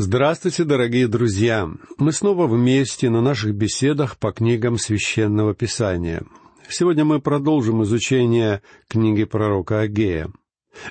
Здравствуйте, дорогие друзья! Мы снова вместе на наших беседах по книгам Священного Писания. Сегодня мы продолжим изучение книги пророка Агея.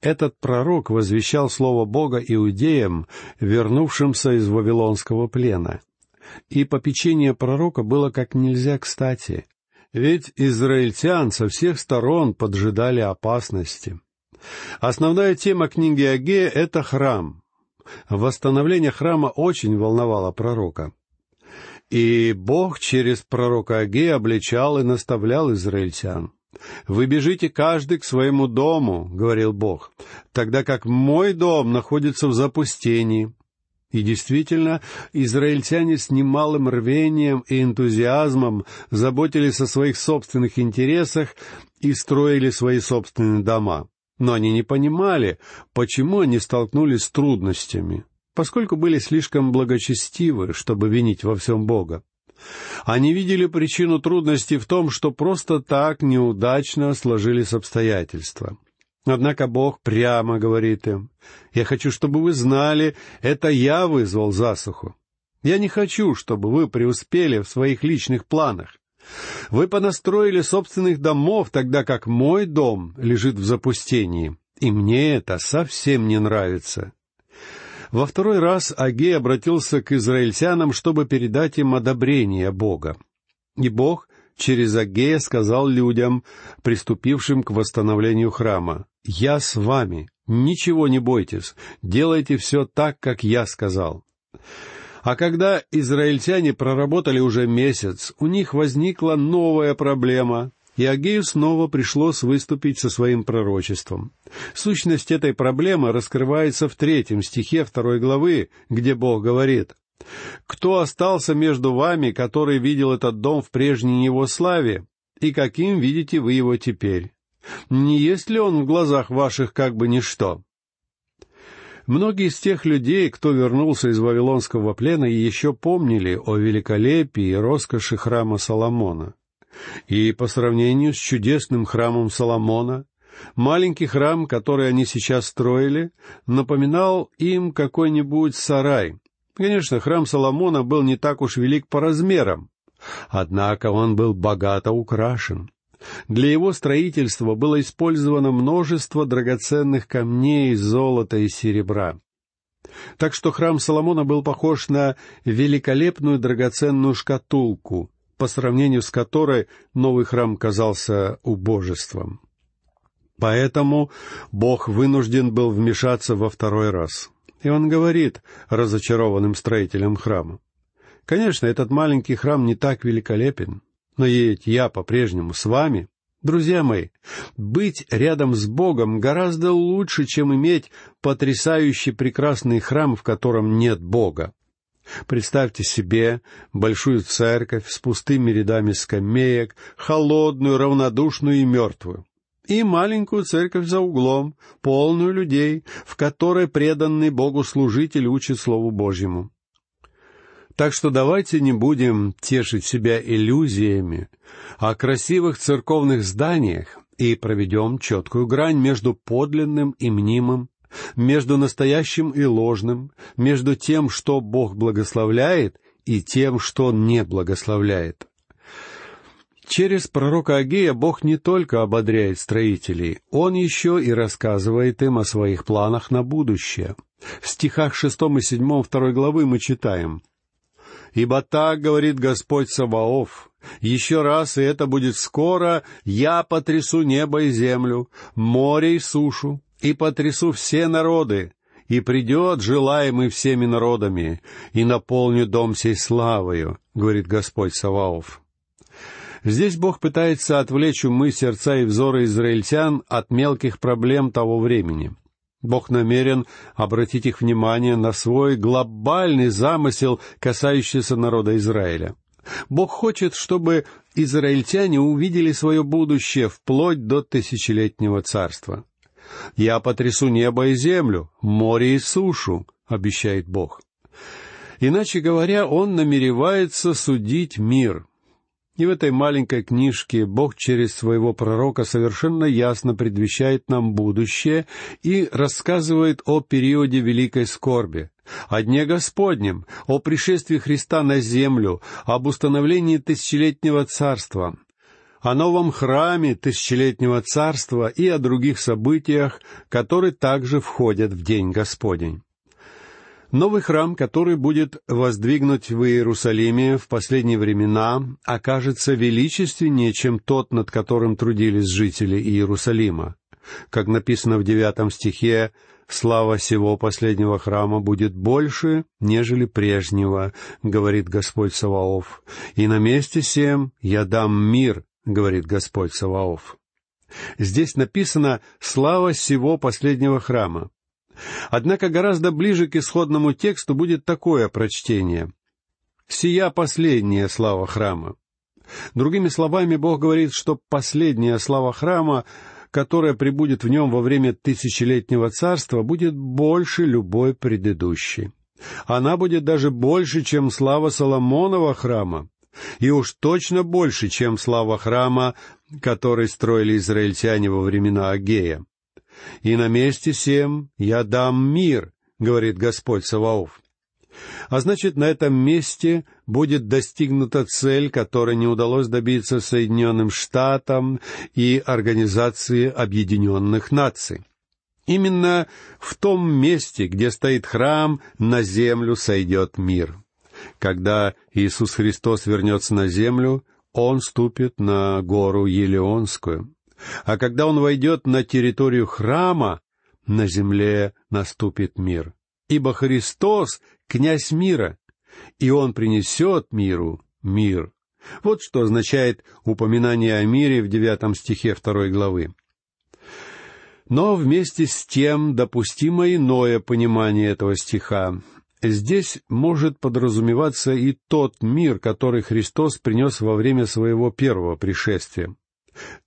Этот пророк возвещал Слово Бога иудеям, вернувшимся из Вавилонского плена. И попечение пророка было как нельзя кстати, ведь израильтян со всех сторон поджидали опасности. Основная тема книги Агея — это храм, восстановление храма очень волновало пророка. И Бог через пророка Агея обличал и наставлял израильтян. «Вы бежите каждый к своему дому», — говорил Бог, «тогда как мой дом находится в запустении». И действительно, израильтяне с немалым рвением и энтузиазмом заботились о своих собственных интересах и строили свои собственные дома. Но они не понимали, почему они столкнулись с трудностями, поскольку были слишком благочестивы, чтобы винить во всем Бога. Они видели причину трудностей в том, что просто так неудачно сложились обстоятельства. Однако Бог прямо говорит им, «Я хочу, чтобы вы знали, это я вызвал засуху. Я не хочу, чтобы вы преуспели в своих личных планах. Вы понастроили собственных домов, тогда как мой дом лежит в запустении, и мне это совсем не нравится». Во второй раз Агей обратился к израильтянам, чтобы передать им одобрение Бога. И Бог через Агея сказал людям, приступившим к восстановлению храма, «Я с вами, ничего не бойтесь, делайте все так, как я сказал». А когда израильтяне проработали уже месяц, у них возникла новая проблема, и Агею снова пришлось выступить со своим пророчеством. Сущность этой проблемы раскрывается в третьем стихе второй главы, где Бог говорит, «Кто остался между вами, который видел этот дом в прежней его славе, и каким видите вы его теперь? Не есть ли он в глазах ваших как бы ничто?» Многие из тех людей, кто вернулся из Вавилонского плена, еще помнили о великолепии и роскоши храма Соломона. И по сравнению с чудесным храмом Соломона, маленький храм, который они сейчас строили, напоминал им какой-нибудь сарай. Конечно, храм Соломона был не так уж велик по размерам, однако он был богато украшен. Для его строительства было использовано множество драгоценных камней, золота и серебра. Так что храм Соломона был похож на великолепную драгоценную шкатулку, по сравнению с которой новый храм казался убожеством. Поэтому Бог вынужден был вмешаться во второй раз. И он говорит разочарованным строителям храма. Конечно, этот маленький храм не так великолепен, но ведь я по-прежнему с вами. Друзья мои, быть рядом с Богом гораздо лучше, чем иметь потрясающий прекрасный храм, в котором нет Бога. Представьте себе большую церковь с пустыми рядами скамеек, холодную, равнодушную и мертвую, и маленькую церковь за углом, полную людей, в которой преданный Богу служитель учит Слову Божьему. Так что давайте не будем тешить себя иллюзиями о красивых церковных зданиях и проведем четкую грань между подлинным и мнимым, между настоящим и ложным, между тем, что Бог благословляет, и тем, что Он не благословляет. Через пророка Агея Бог не только ободряет строителей, Он еще и рассказывает им о своих планах на будущее. В стихах шестом и седьмом второй главы мы читаем Ибо так говорит Господь Саваоф, еще раз, и это будет скоро, я потрясу небо и землю, море и сушу, и потрясу все народы, и придет желаемый всеми народами, и наполню дом сей славою, говорит Господь Саваоф. Здесь Бог пытается отвлечь умы, сердца и взоры израильтян от мелких проблем того времени — Бог намерен обратить их внимание на свой глобальный замысел, касающийся народа Израиля. Бог хочет, чтобы израильтяне увидели свое будущее вплоть до тысячелетнего царства. «Я потрясу небо и землю, море и сушу», — обещает Бог. Иначе говоря, Он намеревается судить мир. И в этой маленькой книжке Бог через своего пророка совершенно ясно предвещает нам будущее и рассказывает о периоде великой скорби, о Дне Господнем, о пришествии Христа на землю, об установлении тысячелетнего царства, о новом храме тысячелетнего царства и о других событиях, которые также входят в День Господень. Новый храм, который будет воздвигнут в Иерусалиме в последние времена, окажется величественнее, чем тот, над которым трудились жители Иерусалима. Как написано в девятом стихе, «Слава сего последнего храма будет больше, нежели прежнего, — говорит Господь Саваоф, — и на месте сем я дам мир, — говорит Господь Саваоф». Здесь написано «слава сего последнего храма». Однако гораздо ближе к исходному тексту будет такое прочтение. «Сия последняя слава храма». Другими словами, Бог говорит, что последняя слава храма, которая прибудет в нем во время тысячелетнего царства, будет больше любой предыдущей. Она будет даже больше, чем слава Соломонова храма, и уж точно больше, чем слава храма, который строили израильтяне во времена Агея и на месте сем я дам мир, говорит Господь Саваоф. А значит, на этом месте будет достигнута цель, которой не удалось добиться Соединенным Штатам и Организации Объединенных Наций. Именно в том месте, где стоит храм, на землю сойдет мир. Когда Иисус Христос вернется на землю, Он ступит на гору Елеонскую. А когда он войдет на территорию храма, на земле наступит мир. Ибо Христос — князь мира, и он принесет миру мир. Вот что означает упоминание о мире в девятом стихе второй главы. Но вместе с тем допустимо иное понимание этого стиха. Здесь может подразумеваться и тот мир, который Христос принес во время своего первого пришествия.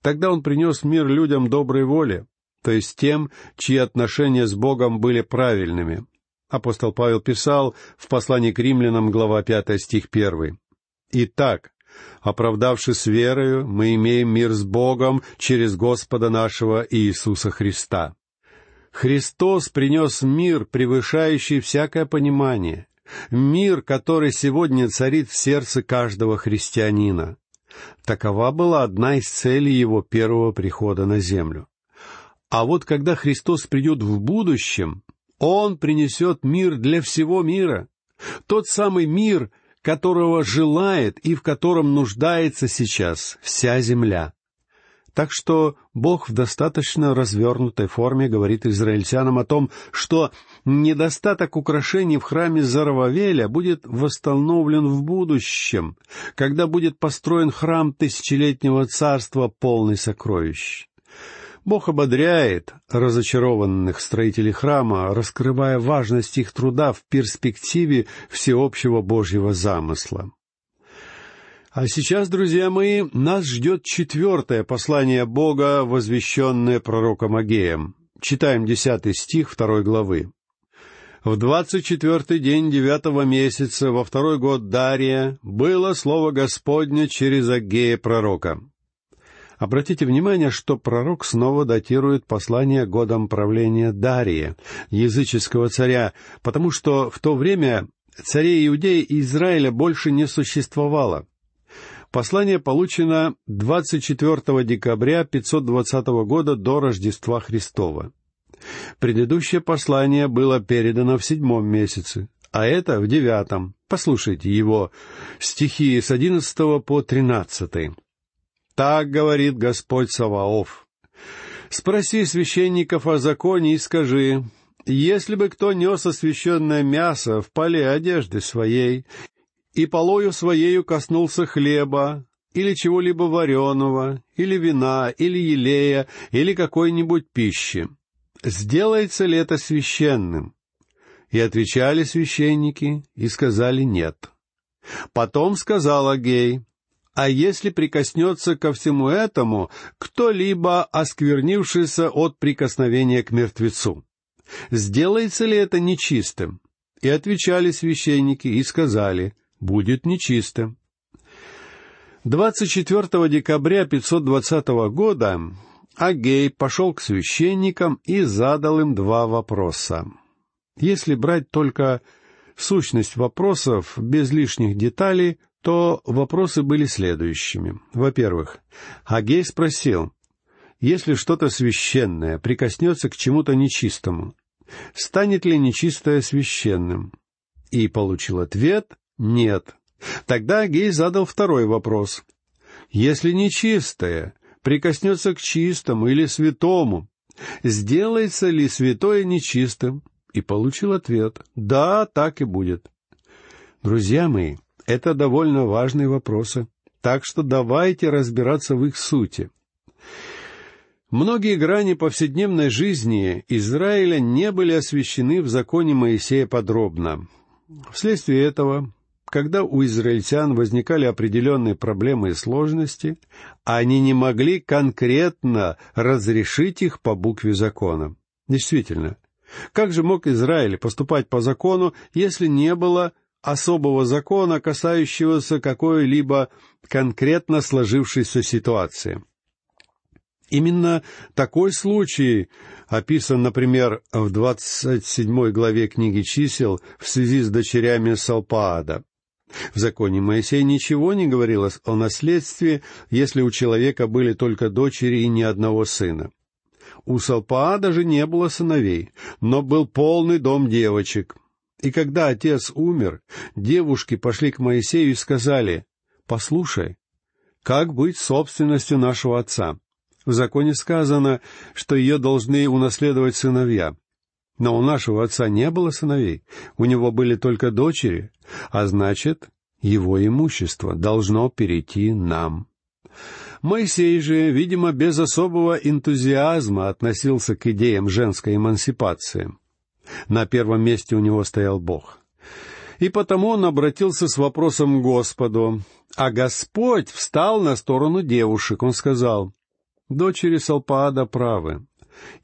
Тогда он принес мир людям доброй воли, то есть тем, чьи отношения с Богом были правильными. Апостол Павел писал в послании к римлянам, глава 5, стих 1. «Итак, оправдавшись верою, мы имеем мир с Богом через Господа нашего Иисуса Христа». Христос принес мир, превышающий всякое понимание, мир, который сегодня царит в сердце каждого христианина. Такова была одна из целей его первого прихода на землю. А вот когда Христос придет в будущем, Он принесет мир для всего мира. Тот самый мир, которого желает и в котором нуждается сейчас вся земля. Так что Бог в достаточно развернутой форме говорит израильтянам о том, что недостаток украшений в храме Зарававеля будет восстановлен в будущем, когда будет построен храм тысячелетнего царства, полный сокровищ. Бог ободряет разочарованных строителей храма, раскрывая важность их труда в перспективе всеобщего Божьего замысла. А сейчас, друзья мои, нас ждет четвертое послание Бога, возвещенное пророком Агеем. Читаем десятый стих второй главы. В двадцать четвертый день девятого месяца, во второй год Дария, было слово Господне через Агея пророка. Обратите внимание, что пророк снова датирует послание годом правления Дария, языческого царя, потому что в то время царей Иудеи и Израиля больше не существовало — Послание получено 24 декабря 520 года до Рождества Христова. Предыдущее послание было передано в седьмом месяце, а это в девятом. Послушайте его стихи с одиннадцатого по тринадцатый. «Так говорит Господь Саваоф. Спроси священников о законе и скажи, если бы кто нес освященное мясо в поле одежды своей и полою своею коснулся хлеба, или чего-либо вареного, или вина, или елея, или какой-нибудь пищи. Сделается ли это священным? И отвечали священники, и сказали нет. Потом сказал Агей, а если прикоснется ко всему этому кто-либо, осквернившийся от прикосновения к мертвецу, сделается ли это нечистым? И отвечали священники и сказали, будет нечисто. 24 декабря 520 года Агей пошел к священникам и задал им два вопроса. Если брать только сущность вопросов без лишних деталей, то вопросы были следующими. Во-первых, Агей спросил, если что-то священное прикоснется к чему-то нечистому, станет ли нечистое священным? И получил ответ «нет». Тогда Агей задал второй вопрос. Если нечистое прикоснется к чистому или святому, сделается ли святое нечистым? И получил ответ «да, так и будет». Друзья мои, это довольно важные вопросы, так что давайте разбираться в их сути. Многие грани повседневной жизни Израиля не были освещены в законе Моисея подробно. Вследствие этого, когда у израильтян возникали определенные проблемы и сложности, они не могли конкретно разрешить их по букве закона. Действительно, как же мог Израиль поступать по закону, если не было особого закона, касающегося какой-либо конкретно сложившейся ситуации? Именно такой случай описан, например, в 27 главе книги чисел в связи с дочерями Салпаада. В законе Моисей ничего не говорилось о наследстве, если у человека были только дочери и ни одного сына. У Салпаада же не было сыновей, но был полный дом девочек. И когда отец умер, девушки пошли к Моисею и сказали, «Послушай, как быть собственностью нашего отца? В законе сказано, что ее должны унаследовать сыновья. Но у нашего отца не было сыновей, у него были только дочери, а значит, его имущество должно перейти нам. Моисей же, видимо, без особого энтузиазма относился к идеям женской эмансипации. На первом месте у него стоял Бог. И потому он обратился с вопросом к Господу, а Господь встал на сторону девушек. Он сказал, Дочери Салпаада правы.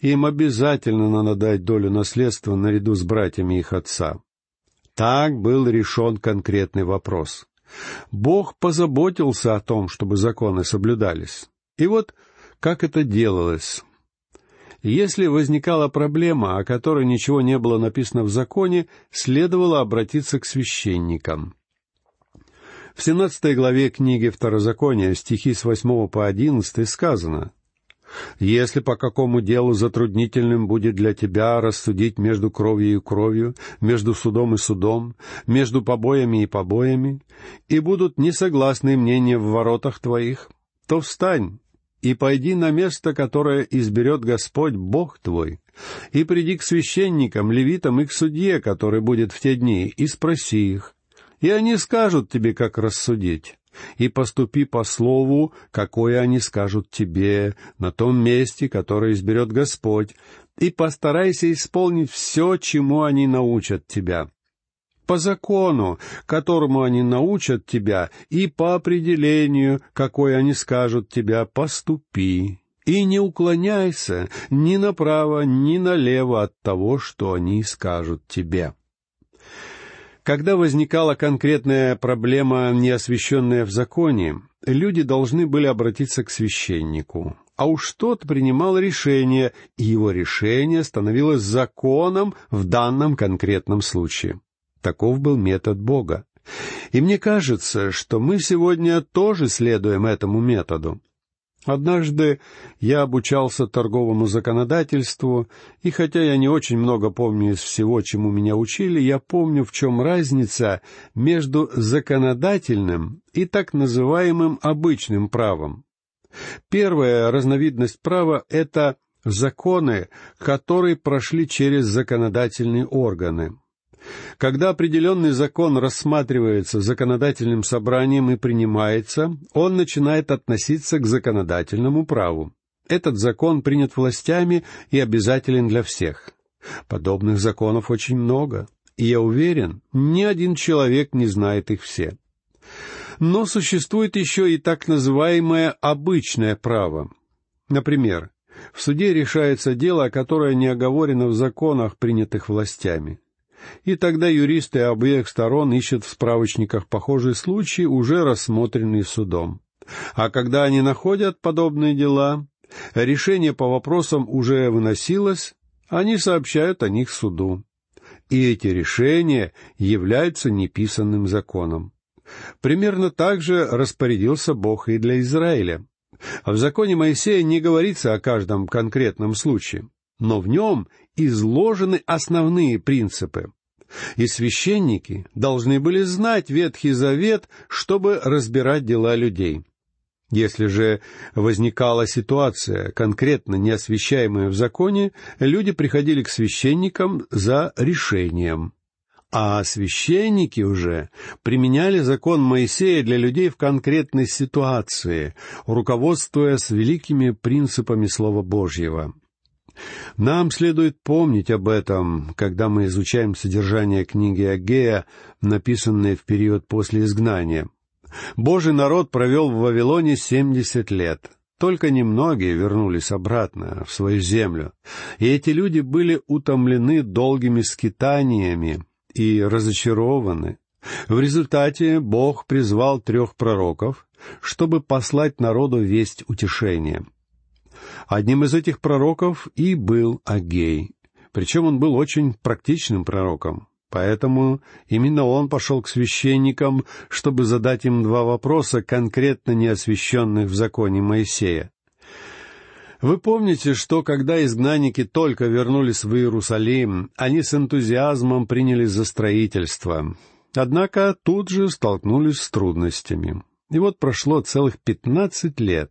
Им обязательно надо дать долю наследства наряду с братьями их отца. Так был решен конкретный вопрос. Бог позаботился о том, чтобы законы соблюдались. И вот как это делалось. Если возникала проблема, о которой ничего не было написано в законе, следовало обратиться к священникам. В 17 главе книги Второзакония, стихи с 8 по 11 сказано если по какому делу затруднительным будет для тебя рассудить между кровью и кровью, между судом и судом, между побоями и побоями, и будут несогласны мнения в воротах твоих, то встань и пойди на место, которое изберет Господь Бог твой, и приди к священникам, левитам и к судье, который будет в те дни, и спроси их, и они скажут тебе, как рассудить и поступи по слову, какое они скажут тебе, на том месте, которое изберет Господь, и постарайся исполнить все, чему они научат тебя. По закону, которому они научат тебя, и по определению, какое они скажут тебя, поступи. И не уклоняйся ни направо, ни налево от того, что они скажут тебе. Когда возникала конкретная проблема, не освященная в законе, люди должны были обратиться к священнику. А уж тот принимал решение, и его решение становилось законом в данном конкретном случае. Таков был метод Бога. И мне кажется, что мы сегодня тоже следуем этому методу. Однажды я обучался торговому законодательству, и хотя я не очень много помню из всего, чему меня учили, я помню, в чем разница между законодательным и так называемым обычным правом. Первая разновидность права — это законы, которые прошли через законодательные органы. Когда определенный закон рассматривается законодательным собранием и принимается, он начинает относиться к законодательному праву. Этот закон принят властями и обязателен для всех. Подобных законов очень много, и я уверен, ни один человек не знает их все. Но существует еще и так называемое обычное право. Например, в суде решается дело, которое не оговорено в законах, принятых властями и тогда юристы обеих сторон ищут в справочниках похожие случаи, уже рассмотренные судом. А когда они находят подобные дела, решение по вопросам уже выносилось, они сообщают о них суду. И эти решения являются неписанным законом. Примерно так же распорядился Бог и для Израиля. В законе Моисея не говорится о каждом конкретном случае, но в нем изложены основные принципы. И священники должны были знать Ветхий Завет, чтобы разбирать дела людей. Если же возникала ситуация, конкретно не освещаемая в законе, люди приходили к священникам за решением. А священники уже применяли закон Моисея для людей в конкретной ситуации, руководствуясь великими принципами Слова Божьего. Нам следует помнить об этом, когда мы изучаем содержание книги Агея, написанной в период после изгнания. Божий народ провел в Вавилоне семьдесят лет. Только немногие вернулись обратно в свою землю, и эти люди были утомлены долгими скитаниями и разочарованы. В результате Бог призвал трех пророков, чтобы послать народу весть утешения — Одним из этих пророков и был Агей. Причем он был очень практичным пророком. Поэтому именно он пошел к священникам, чтобы задать им два вопроса, конкретно не освященных в законе Моисея. Вы помните, что когда изгнанники только вернулись в Иерусалим, они с энтузиазмом принялись за строительство. Однако тут же столкнулись с трудностями. И вот прошло целых пятнадцать лет,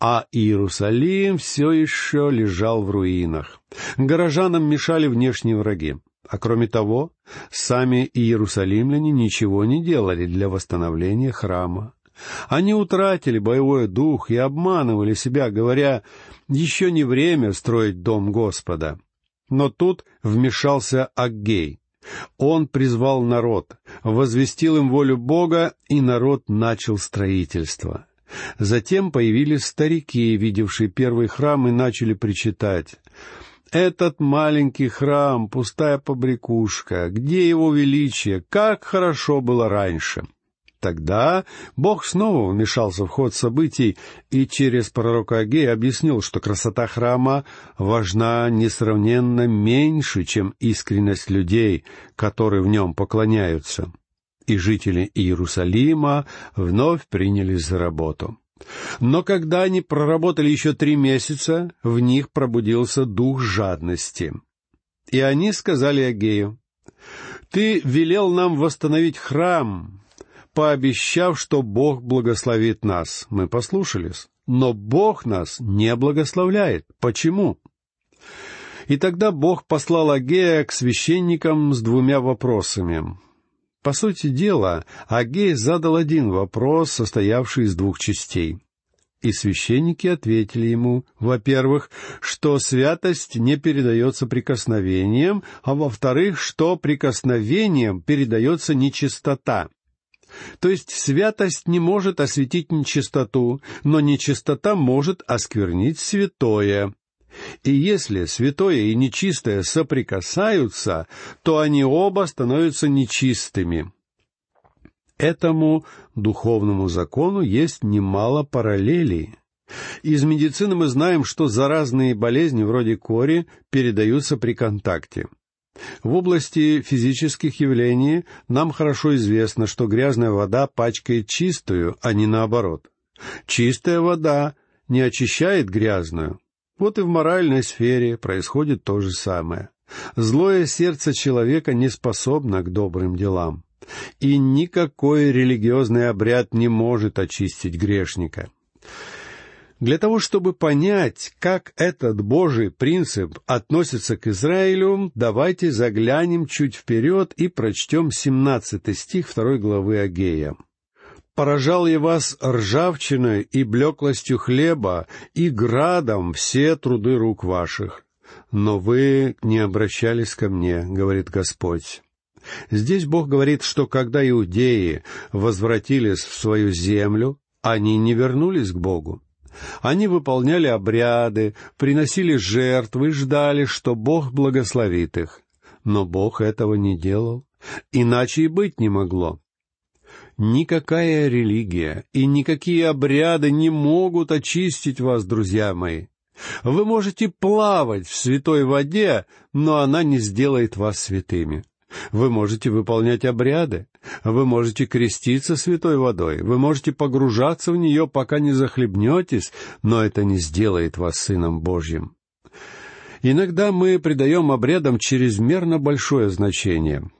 а Иерусалим все еще лежал в руинах. Горожанам мешали внешние враги. А кроме того, сами иерусалимляне ничего не делали для восстановления храма. Они утратили боевой дух и обманывали себя, говоря, еще не время строить дом Господа. Но тут вмешался Аггей, он призвал народ, возвестил им волю Бога, и народ начал строительство. Затем появились старики, видевшие первый храм, и начали причитать. «Этот маленький храм, пустая побрякушка, где его величие, как хорошо было раньше!» Тогда Бог снова вмешался в ход событий и через пророка Агея объяснил, что красота храма важна несравненно меньше, чем искренность людей, которые в нем поклоняются. И жители Иерусалима вновь принялись за работу. Но когда они проработали еще три месяца, в них пробудился дух жадности. И они сказали Агею, «Ты велел нам восстановить храм, пообещав, что Бог благословит нас. Мы послушались. Но Бог нас не благословляет. Почему? И тогда Бог послал Агея к священникам с двумя вопросами. По сути дела, Агей задал один вопрос, состоявший из двух частей. И священники ответили ему, во-первых, что святость не передается прикосновением, а во-вторых, что прикосновением передается нечистота. То есть святость не может осветить нечистоту, но нечистота может осквернить святое. И если святое и нечистое соприкасаются, то они оба становятся нечистыми. Этому духовному закону есть немало параллелей. Из медицины мы знаем, что заразные болезни вроде кори передаются при контакте. В области физических явлений нам хорошо известно, что грязная вода пачкает чистую, а не наоборот. Чистая вода не очищает грязную. Вот и в моральной сфере происходит то же самое. Злое сердце человека не способно к добрым делам. И никакой религиозный обряд не может очистить грешника. Для того, чтобы понять, как этот Божий принцип относится к Израилю, давайте заглянем чуть вперед и прочтем 17 стих второй главы Агея. «Поражал я вас ржавчиной и блеклостью хлеба, и градом все труды рук ваших. Но вы не обращались ко мне, — говорит Господь. Здесь Бог говорит, что когда иудеи возвратились в свою землю, они не вернулись к Богу. Они выполняли обряды, приносили жертвы ждали, что Бог благословит их. Но Бог этого не делал, иначе и быть не могло. Никакая религия и никакие обряды не могут очистить вас, друзья мои. Вы можете плавать в святой воде, но она не сделает вас святыми. Вы можете выполнять обряды, вы можете креститься святой водой, вы можете погружаться в нее, пока не захлебнетесь, но это не сделает вас Сыном Божьим. Иногда мы придаем обрядам чрезмерно большое значение.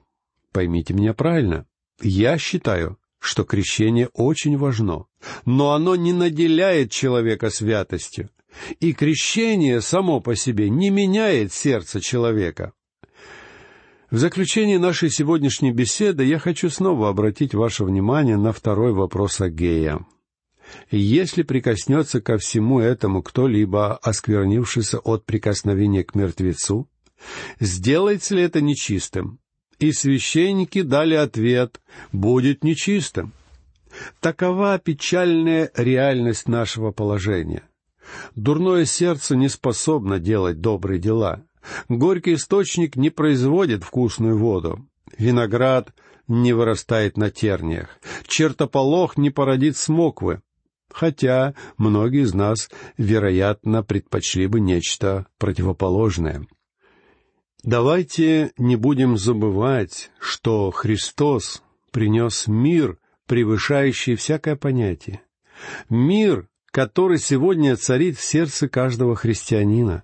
Поймите меня правильно. Я считаю, что крещение очень важно, но оно не наделяет человека святостью. И крещение само по себе не меняет сердце человека. В заключение нашей сегодняшней беседы я хочу снова обратить ваше внимание на второй вопрос Агея. Если прикоснется ко всему этому кто-либо, осквернившийся от прикосновения к мертвецу, сделается ли это нечистым? И священники дали ответ «будет нечистым». Такова печальная реальность нашего положения. Дурное сердце не способно делать добрые дела. Горький источник не производит вкусную воду. Виноград не вырастает на терниях. Чертополох не породит смоквы. Хотя многие из нас, вероятно, предпочли бы нечто противоположное. Давайте не будем забывать, что Христос принес мир, превышающий всякое понятие. Мир, который сегодня царит в сердце каждого христианина.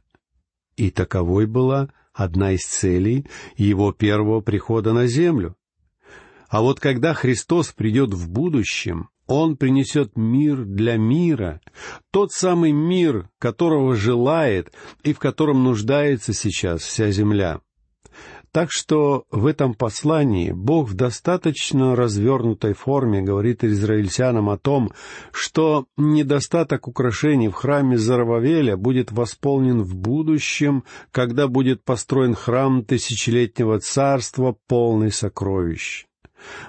И таковой была одна из целей его первого прихода на землю. А вот когда Христос придет в будущем, Он принесет мир для мира, тот самый мир, которого желает и в котором нуждается сейчас вся земля. Так что в этом послании Бог в достаточно развернутой форме говорит израильтянам о том, что недостаток украшений в храме Зарававеля будет восполнен в будущем, когда будет построен храм тысячелетнего царства, полный сокровищ.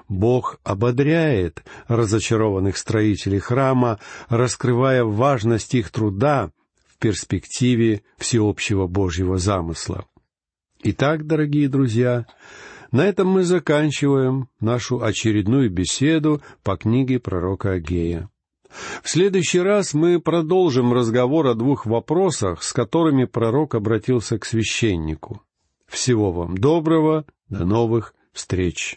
Бог ободряет разочарованных строителей храма, раскрывая важность их труда в перспективе всеобщего Божьего замысла. Итак, дорогие друзья, на этом мы заканчиваем нашу очередную беседу по книге пророка Агея. В следующий раз мы продолжим разговор о двух вопросах, с которыми пророк обратился к священнику. Всего вам доброго, до новых встреч!